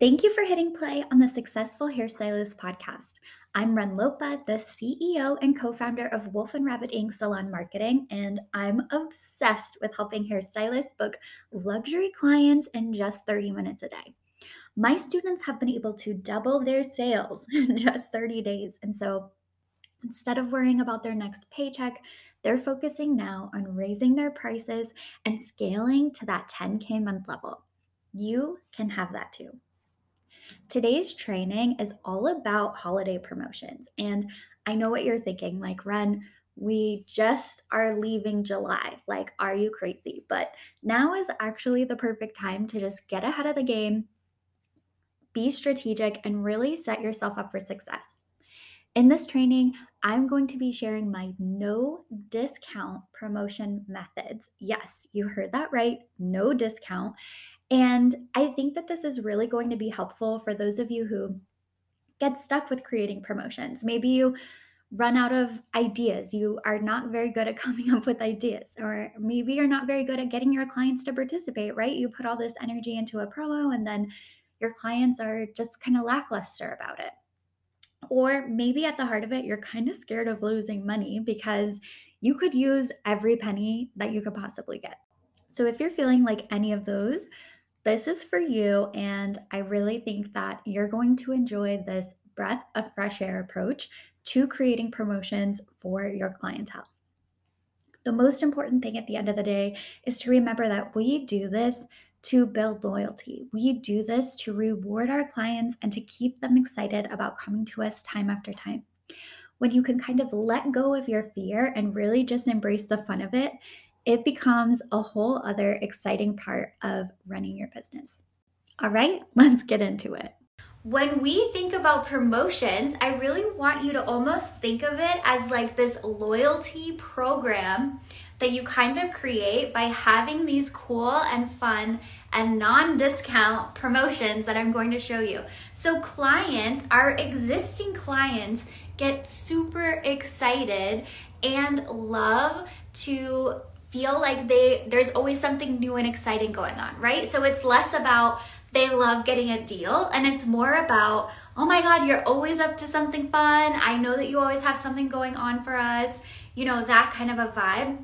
Thank you for hitting play on the Successful Hairstylist podcast. I'm Ren Lopa, the CEO and co founder of Wolf and Rabbit Ink Salon Marketing, and I'm obsessed with helping hairstylists book luxury clients in just 30 minutes a day. My students have been able to double their sales in just 30 days. And so instead of worrying about their next paycheck, they're focusing now on raising their prices and scaling to that 10K month level. You can have that too. Today's training is all about holiday promotions. And I know what you're thinking like, Ren, we just are leaving July. Like, are you crazy? But now is actually the perfect time to just get ahead of the game, be strategic, and really set yourself up for success. In this training, I'm going to be sharing my no discount promotion methods. Yes, you heard that right, no discount. And I think that this is really going to be helpful for those of you who get stuck with creating promotions. Maybe you run out of ideas. You are not very good at coming up with ideas, or maybe you're not very good at getting your clients to participate, right? You put all this energy into a promo and then your clients are just kind of lackluster about it. Or maybe at the heart of it, you're kind of scared of losing money because you could use every penny that you could possibly get. So if you're feeling like any of those, this is for you. And I really think that you're going to enjoy this breath of fresh air approach to creating promotions for your clientele. The most important thing at the end of the day is to remember that we do this to build loyalty. We do this to reward our clients and to keep them excited about coming to us time after time. When you can kind of let go of your fear and really just embrace the fun of it, it becomes a whole other exciting part of running your business. All right, let's get into it. When we think about promotions, I really want you to almost think of it as like this loyalty program that you kind of create by having these cool and fun and non discount promotions that I'm going to show you. So, clients, our existing clients, get super excited and love to feel like they there's always something new and exciting going on, right? So it's less about they love getting a deal and it's more about oh my god, you're always up to something fun. I know that you always have something going on for us. You know, that kind of a vibe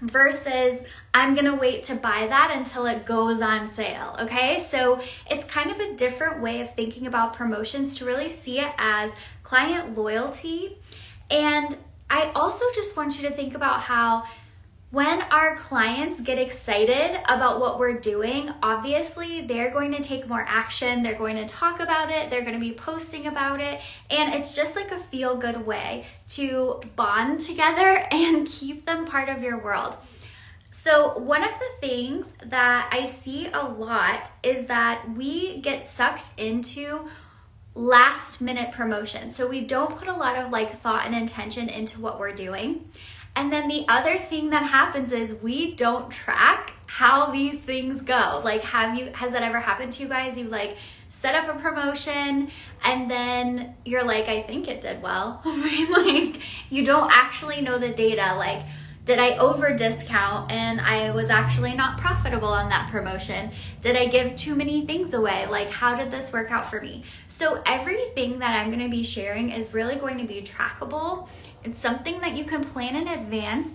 versus I'm gonna wait to buy that until it goes on sale. Okay, so it's kind of a different way of thinking about promotions to really see it as client loyalty. And I also just want you to think about how when our clients get excited about what we're doing, obviously they're going to take more action. They're going to talk about it. They're going to be posting about it. And it's just like a feel good way to bond together and keep them part of your world. So, one of the things that I see a lot is that we get sucked into last minute promotion. So, we don't put a lot of like thought and intention into what we're doing. And then the other thing that happens is we don't track how these things go. Like, have you, has that ever happened to you guys? You like set up a promotion and then you're like, I think it did well? Like, you don't actually know the data. Like, did I over discount and I was actually not profitable on that promotion? Did I give too many things away? Like, how did this work out for me? So, everything that I'm gonna be sharing is really going to be trackable. It's something that you can plan in advance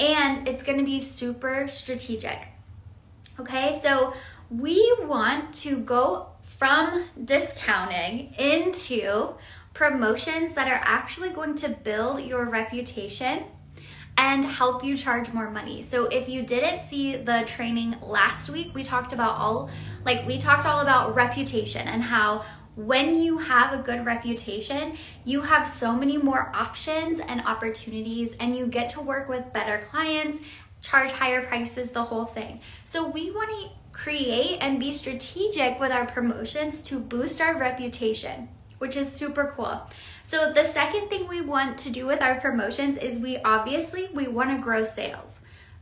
and it's gonna be super strategic. Okay, so we want to go from discounting into promotions that are actually going to build your reputation and help you charge more money. So if you didn't see the training last week, we talked about all like we talked all about reputation and how when you have a good reputation, you have so many more options and opportunities and you get to work with better clients, charge higher prices, the whole thing. So we want to create and be strategic with our promotions to boost our reputation which is super cool. So the second thing we want to do with our promotions is we obviously we want to grow sales,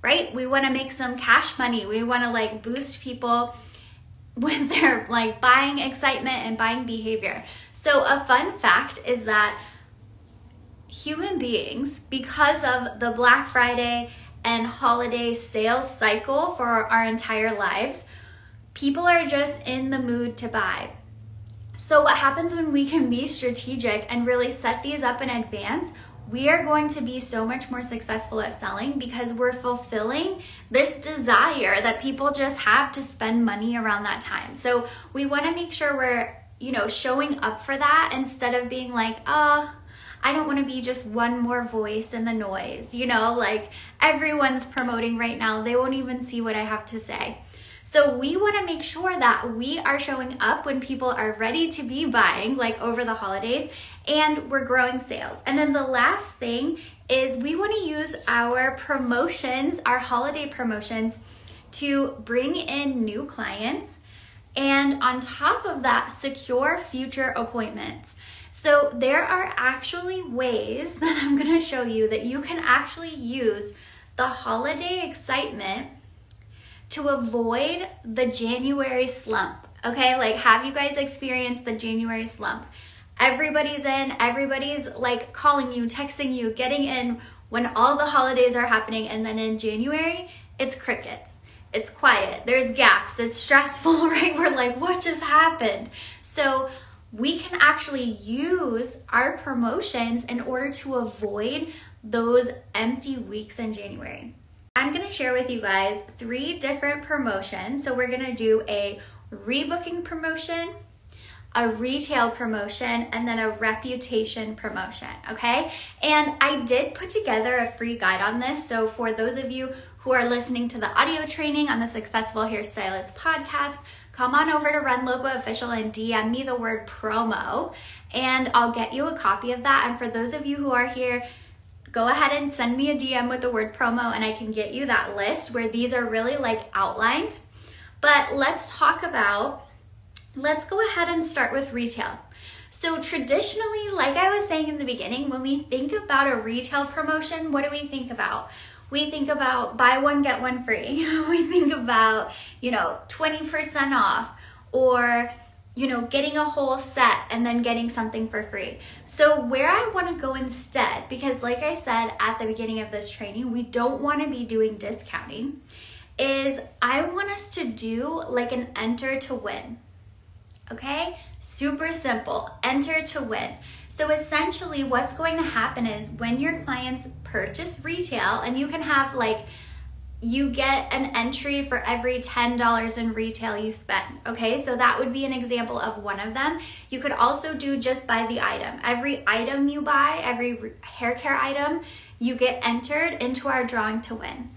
right? We want to make some cash money. We want to like boost people with their like buying excitement and buying behavior. So a fun fact is that human beings because of the Black Friday and holiday sales cycle for our entire lives, People are just in the mood to buy. So, what happens when we can be strategic and really set these up in advance? We are going to be so much more successful at selling because we're fulfilling this desire that people just have to spend money around that time. So, we want to make sure we're, you know, showing up for that instead of being like, oh, I don't want to be just one more voice in the noise. You know, like everyone's promoting right now, they won't even see what I have to say. So we want to make sure that we are showing up when people are ready to be buying, like over the holidays, and we're growing sales. And then the last thing is we want to use our promotions, our holiday promotions, to bring in new clients. And on top of that, secure future appointments. So, there are actually ways that I'm going to show you that you can actually use the holiday excitement to avoid the January slump. Okay, like have you guys experienced the January slump? Everybody's in, everybody's like calling you, texting you, getting in when all the holidays are happening, and then in January, it's crickets. It's quiet, there's gaps, it's stressful, right? We're like, what just happened? So, we can actually use our promotions in order to avoid those empty weeks in January. I'm gonna share with you guys three different promotions. So we're gonna do a rebooking promotion, a retail promotion, and then a reputation promotion, okay? And I did put together a free guide on this. So for those of you who are listening to the audio training on the Successful Hairstylist podcast, come on over to Ren Lopa Official and DM me the word promo, and I'll get you a copy of that. And for those of you who are here, go ahead and send me a DM with the word promo, and I can get you that list where these are really like outlined. But let's talk about, let's go ahead and start with retail. So, traditionally, like I was saying in the beginning, when we think about a retail promotion, what do we think about? we think about buy one, get one free. we think about, you know, 20% off or, you know, getting a whole set and then getting something for free. So, where I want to go instead, because like I said at the beginning of this training, we don't want to be doing discounting, is I want us to do like an enter to win. Okay? Super simple. Enter to win. So essentially, what's going to happen is when your clients purchase retail, and you can have like, you get an entry for every $10 in retail you spend. Okay, so that would be an example of one of them. You could also do just by the item. Every item you buy, every hair care item, you get entered into our drawing to win.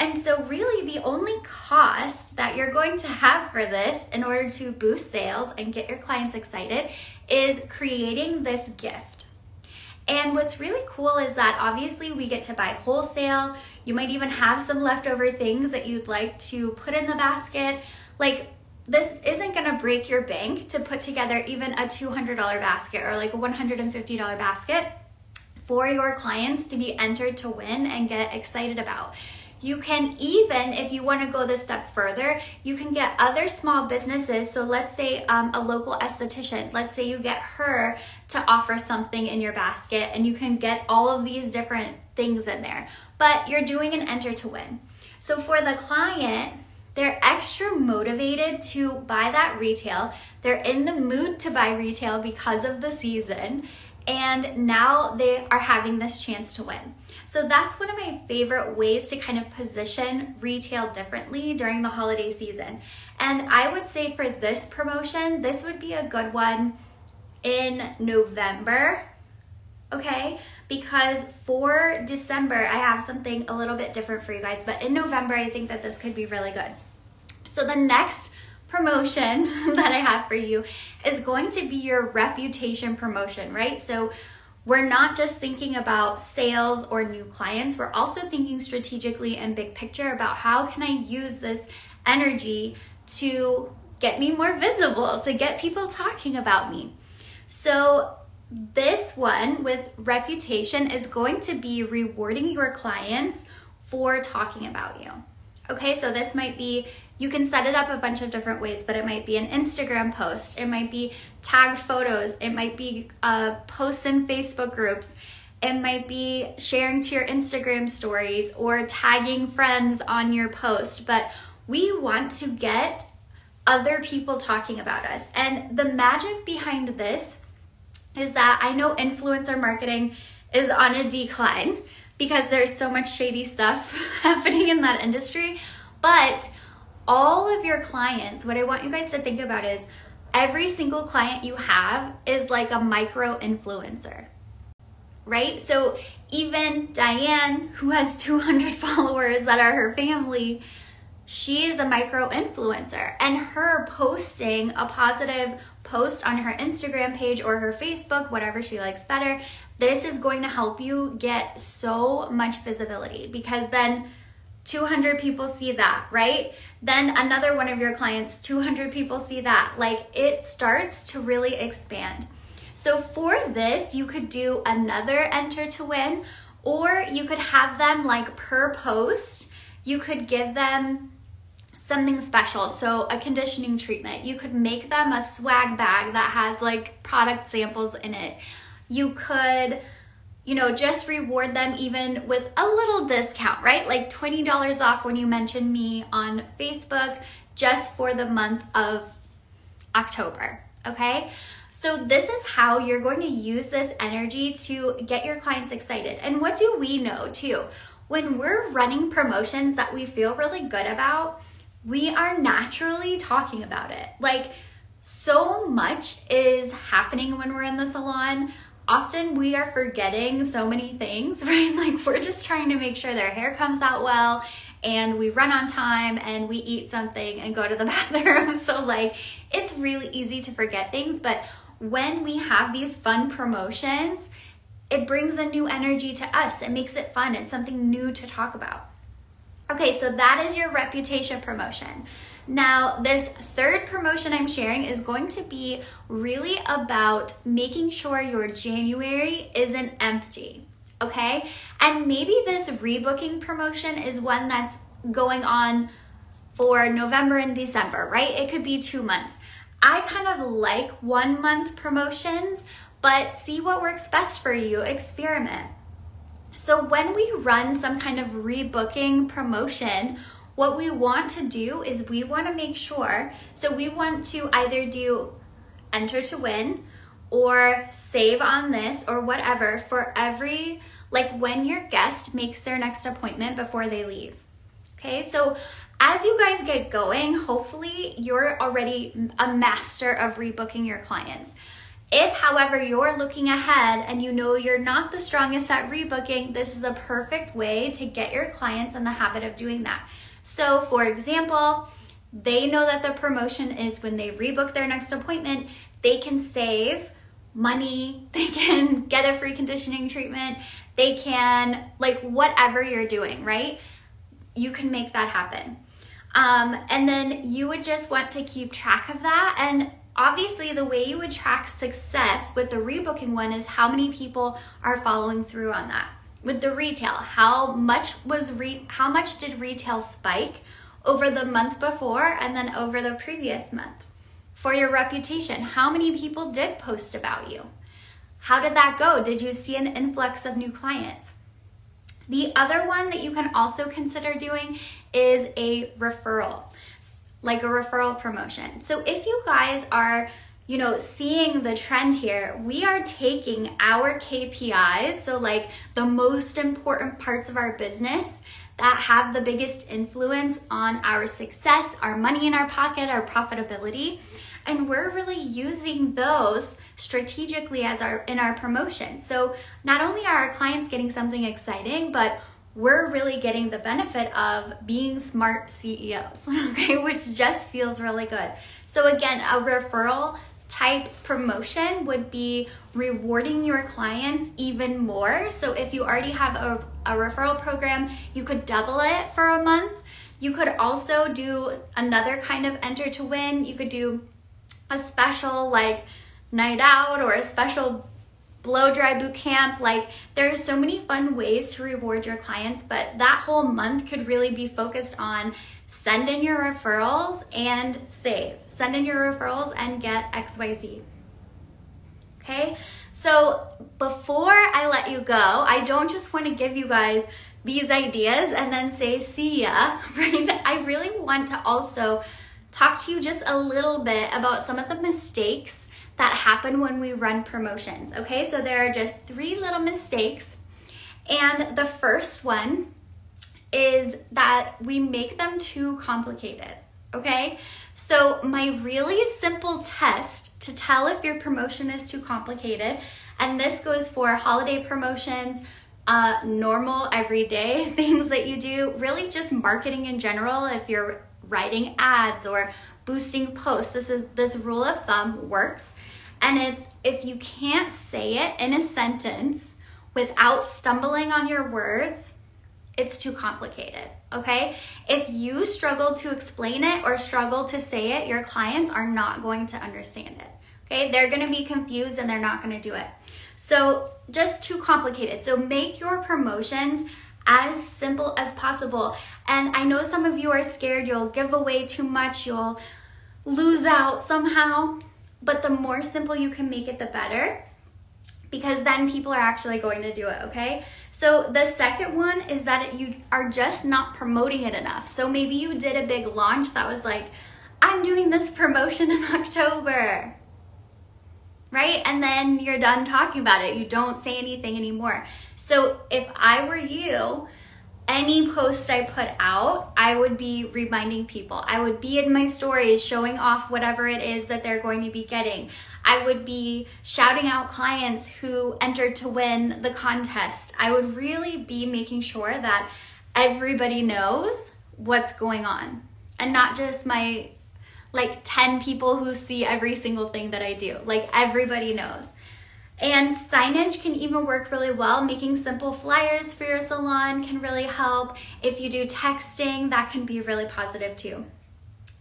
And so, really, the only cost that you're going to have for this in order to boost sales and get your clients excited is creating this gift. And what's really cool is that obviously we get to buy wholesale. You might even have some leftover things that you'd like to put in the basket. Like, this isn't gonna break your bank to put together even a $200 basket or like a $150 basket for your clients to be entered to win and get excited about. You can even, if you want to go this step further, you can get other small businesses. So let's say um, a local esthetician, let's say you get her to offer something in your basket and you can get all of these different things in there. But you're doing an enter to win. So for the client, they're extra motivated to buy that retail. They're in the mood to buy retail because of the season. And now they are having this chance to win. So that's one of my favorite ways to kind of position retail differently during the holiday season. And I would say for this promotion, this would be a good one in November. Okay, because for December, I have something a little bit different for you guys, but in November, I think that this could be really good. So, the next promotion that I have for you is going to be your reputation promotion, right? So, we're not just thinking about sales or new clients, we're also thinking strategically and big picture about how can I use this energy to get me more visible, to get people talking about me. So, this one with reputation is going to be rewarding your clients for talking about you. Okay, so this might be you can set it up a bunch of different ways, but it might be an Instagram post, it might be tagged photos, it might be uh, posts in Facebook groups, it might be sharing to your Instagram stories or tagging friends on your post. But we want to get other people talking about us. And the magic behind this is that I know influencer marketing is on a decline because there's so much shady stuff happening in that industry. But all of your clients, what I want you guys to think about is every single client you have is like a micro influencer, right? So even Diane, who has 200 followers that are her family, she is a micro influencer and her posting a positive post on her Instagram page or her Facebook, whatever she likes better, this is going to help you get so much visibility because then 200 people see that, right? Then another one of your clients, 200 people see that. Like it starts to really expand. So for this, you could do another enter to win, or you could have them like per post, you could give them something special. So, a conditioning treatment. You could make them a swag bag that has like product samples in it. You could, you know, just reward them even with a little discount, right? Like $20 off when you mention me on Facebook just for the month of October. Okay. So, this is how you're going to use this energy to get your clients excited. And what do we know too? When we're running promotions that we feel really good about, we are naturally talking about it. Like, so much is happening when we're in the salon. Often we are forgetting so many things, right? Like, we're just trying to make sure their hair comes out well and we run on time and we eat something and go to the bathroom. So, like, it's really easy to forget things. But when we have these fun promotions, it brings a new energy to us. It makes it fun. It's something new to talk about. Okay, so that is your reputation promotion. Now, this third promotion I'm sharing is going to be really about making sure your January isn't empty, okay? And maybe this rebooking promotion is one that's going on for November and December, right? It could be two months. I kind of like one month promotions, but see what works best for you, experiment. So when we run some kind of rebooking promotion, what we want to do is we want to make sure, so we want to either do enter to win or save on this or whatever for every, like when your guest makes their next appointment before they leave. Okay, so as you guys get going, hopefully you're already a master of rebooking your clients. If, however, you're looking ahead and you know you're not the strongest at rebooking, this is a perfect way to get your clients in the habit of doing that. So, for example, they know that the promotion is when they rebook their next appointment, they can save money, they can get a free conditioning treatment, they can, like, whatever you're doing, right? You can make that happen. Um, and then you would just want to keep track of that and Obviously, the way you would track success with the rebooking one is how many people are following through on that. With the retail, how much was re- how much did retail spike over the month before and then over the previous month? For your reputation, how many people did post about you? How did that go? Did you see an influx of new clients? The other one that you can also consider doing is a referral like a referral promotion. So if you guys are you know, seeing the trend here, we are taking our KPIs, so like the most important parts of our business that have the biggest influence on our success, our money in our pocket, our profitability, and we're really using those strategically as our in our promotion. So not only are our clients getting something exciting, but we're really getting the benefit of being smart CEOs, okay, which just feels really good. So, again, a referral type promotion would be rewarding your clients even more. So, if you already have a, a referral program, you could double it for a month. You could also do another kind of enter to win. You could do a special like night out or a special blow dry boot camp. Like there's so many fun ways to reward your clients, but that whole month could really be focused on send in your referrals and save. Send in your referrals and get XYZ. Okay? So before I let you go, I don't just want to give you guys these ideas and then say see ya, right? I really want to also talk to you just a little bit about some of the mistakes that happen when we run promotions. Okay, so there are just three little mistakes. And the first one is that we make them too complicated. Okay, so my really simple test to tell if your promotion is too complicated, and this goes for holiday promotions, uh, normal everyday things that you do, really just marketing in general. If you're writing ads or boosting posts, this is this rule of thumb works. And it's if you can't say it in a sentence without stumbling on your words, it's too complicated. Okay? If you struggle to explain it or struggle to say it, your clients are not going to understand it. Okay? They're to be confused and they're not to do it. So, just too complicated. So, make your promotions as simple as possible. And I know some of you are scared you'll give away too much, you'll lose out somehow. But the more simple you can make it, the better because then people are actually going to do it, okay? So the second one is that you are just not promoting it enough. So maybe you did a big launch that was like, I'm doing this promotion in October, right? And then you're done talking about it. You don't say anything anymore. So if I were you, any post I put out, I would be reminding people. I would be in my stories showing off whatever it is that they're going to be getting. I would be shouting out clients who entered to win the contest. I would really be making sure that everybody knows what's going on and not just my like 10 people who see every single thing that I do. Like everybody knows. And signage can even work really well. Making simple flyers for your salon can really help. If you do texting, that can be really positive too.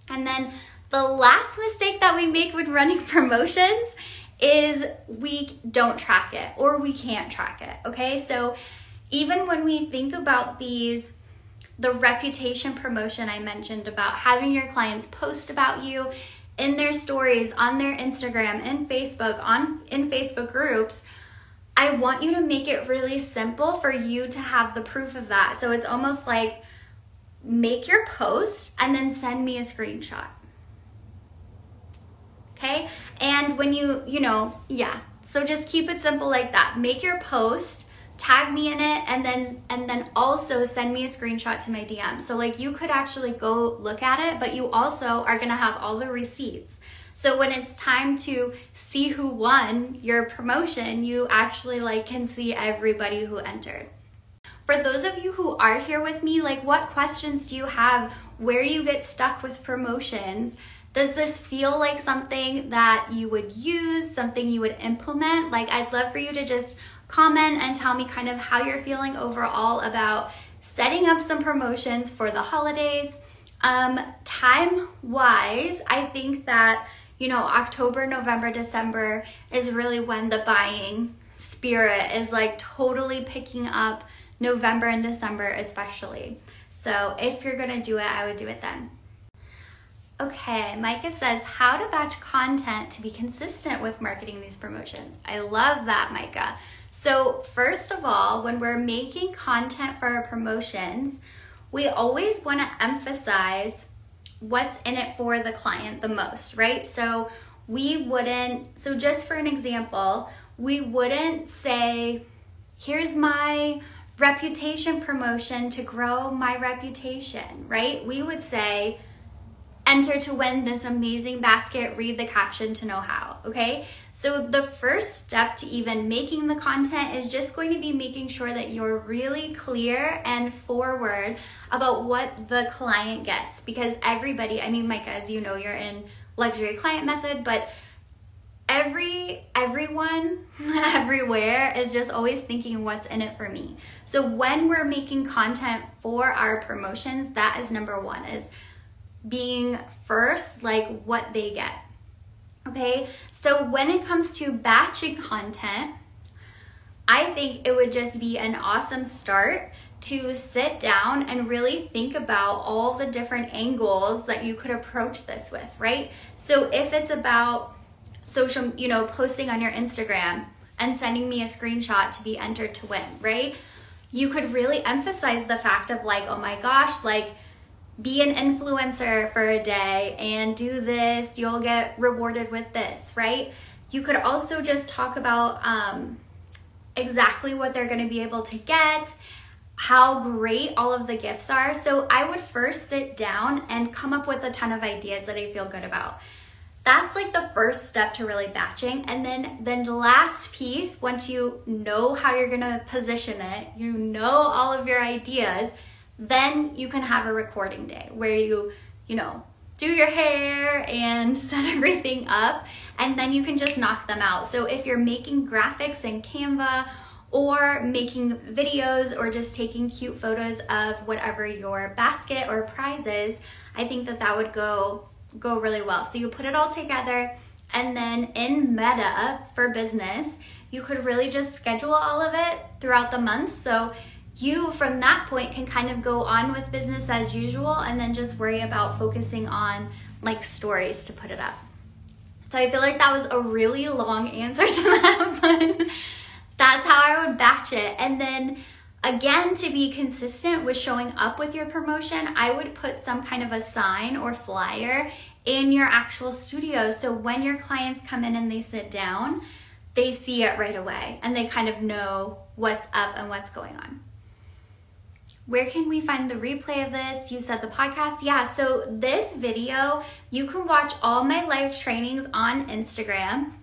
And then the last mistake that we make when running promotions is we don't track it or we can't track it. Okay, so even when we think about these, the reputation promotion I mentioned about having your clients post about you in their stories, on their Instagram, in Facebook, on in Facebook groups, I want you to make it really simple for you to have the proof of that. So it's almost like make your post and then send me a screenshot. Okay? And when you, you know, yeah. So just keep it simple like that. Make your post tag me in it and then and then also send me a screenshot to my DM. So like you could actually go look at it, but you also are to have all the receipts. So when it's time to see who won your promotion, you actually like can see everybody who entered. For those of you who are here with me, like what questions do you have? Where do you get stuck with promotions? Does this feel like something that you would use, something you would implement? Like I'd love for you to just comment and tell me kind of how you're feeling overall about setting up some promotions for the holidays. Um, time wise, I think that, you know, October, November, December is really when the buying spirit is like totally picking up November and December, especially. So if you're gonna do it, I would do it then. Okay, Micah says, how to batch content to be consistent with marketing these promotions. I love that, Micah. So, first of all, when we're making content for our promotions, we always want to emphasize what's in it for the client the most, right? So, we wouldn't, so just for an example, we wouldn't say, here's my reputation promotion to grow my reputation, right? We would say, enter to win this amazing basket, read the caption to know how, okay? So the first step to even making the content is just going to be making sure that you're really clear and forward about what the client gets because everybody, I mean, Micah, as you know, you're in luxury client method, but every everyone everywhere is just always thinking what's in it for me. So when we're making content for our promotions, that is number 1 is being first like what they get. Okay, so when it comes to batching content, I think it would just be an awesome start to sit down and really think about all the different angles that you could approach this with, right? So if it's about social, you know, posting on your Instagram and sending me a screenshot to be entered to win, right? You could really emphasize the fact of like, oh my gosh, like be an influencer for a day and do this, you'll get rewarded with this, right? You could also just talk about um, exactly what they're going to be able to get, how great all of the gifts are. So I would first sit down and come up with a ton of ideas that I feel good about. That's like the first step to really batching. And then then the last piece, once you know how you're going to position it, you know all of your ideas, then you can have a recording day where you, you know, do your hair and set everything up, and then you can just knock them out. So if you're making graphics in Canva or making videos or just taking cute photos of whatever your basket or prize is, I think that that would go go really well. So you put it all together and then in Meta for business, you could really just schedule all of it throughout the month. So you from that point can kind of go on with business as usual and then just worry about focusing on like stories to put it up. So I feel like that was a really long answer to that, but that's how I would batch it. And then again, to be consistent with showing up with your promotion, I would put some kind of a sign or flyer in your actual studio. So when your clients come in and they sit down, they see it right away and they kind of know what's up and what's going on. Where can we find the replay of this? You said the podcast. Yeah, so this video, you can watch all my live trainings on Instagram.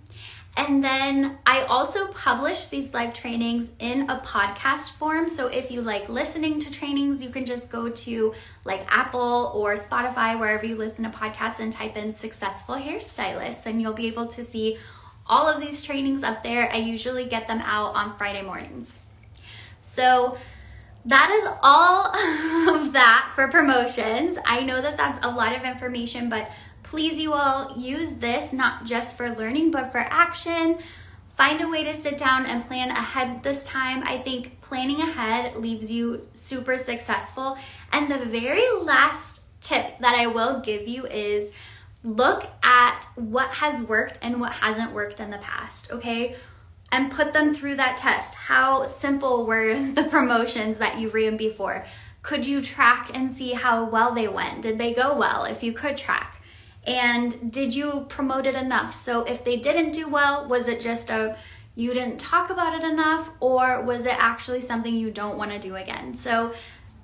And then I also publish these live trainings in a podcast form. So if you like listening to trainings, you can just go to like Apple or Spotify, wherever you listen to podcasts, and type in successful hairstylists, and you'll be able to see all of these trainings up there. I usually get them out on Friday mornings. So that is all of that for promotions. I know that that's a lot of information, but please, you all use this not just for learning, but for action. Find a way to sit down and plan ahead this time. I think planning ahead leaves you super successful. And the very last tip that I will give you is look at what has worked and what hasn't worked in the past, okay? And put them through that test. How simple were the promotions that you ran before? Could you track and see how well they went? Did they go well if you could track? And did you promote it enough? So if they didn't do well, was it just a you didn't talk about it enough or was it actually something you don't want to do again? So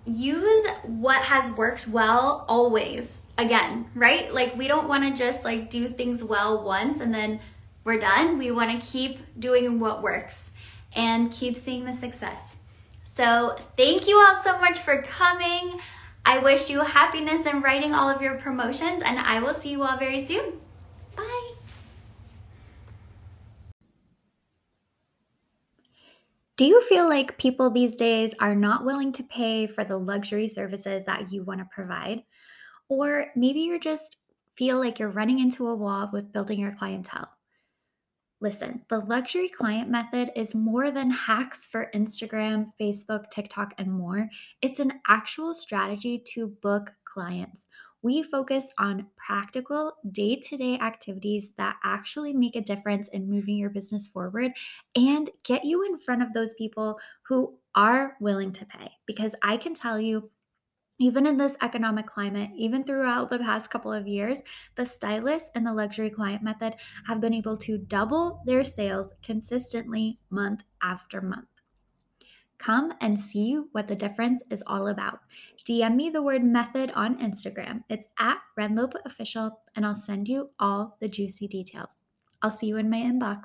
use what has worked well always again, right? Like we don't want to just like do things well once and then we're done. We want to keep doing what works and keep seeing the success. So, thank you all so much for coming. I wish you happiness in writing all of your promotions, and I will see you all very soon. Bye. Do you feel like people these days are not willing to pay for the luxury services that you want to provide? Or maybe you just feel like you're running into a wall with building your clientele. Listen, the luxury client method is more than hacks for Instagram, Facebook, TikTok, and more. It's an actual strategy to book clients. We focus on practical day to day activities that actually make a difference in moving your business forward and get you in front of those people who are willing to pay. Because I can tell you, even in this economic climate, even throughout the past couple of years, the stylists and the luxury client method have been able to double their sales consistently month after month. Come and see what the difference is all about. DM me the word method on Instagram. It's at Ren Lopa Official, and I'll send you all the juicy details. I'll see you in my inbox.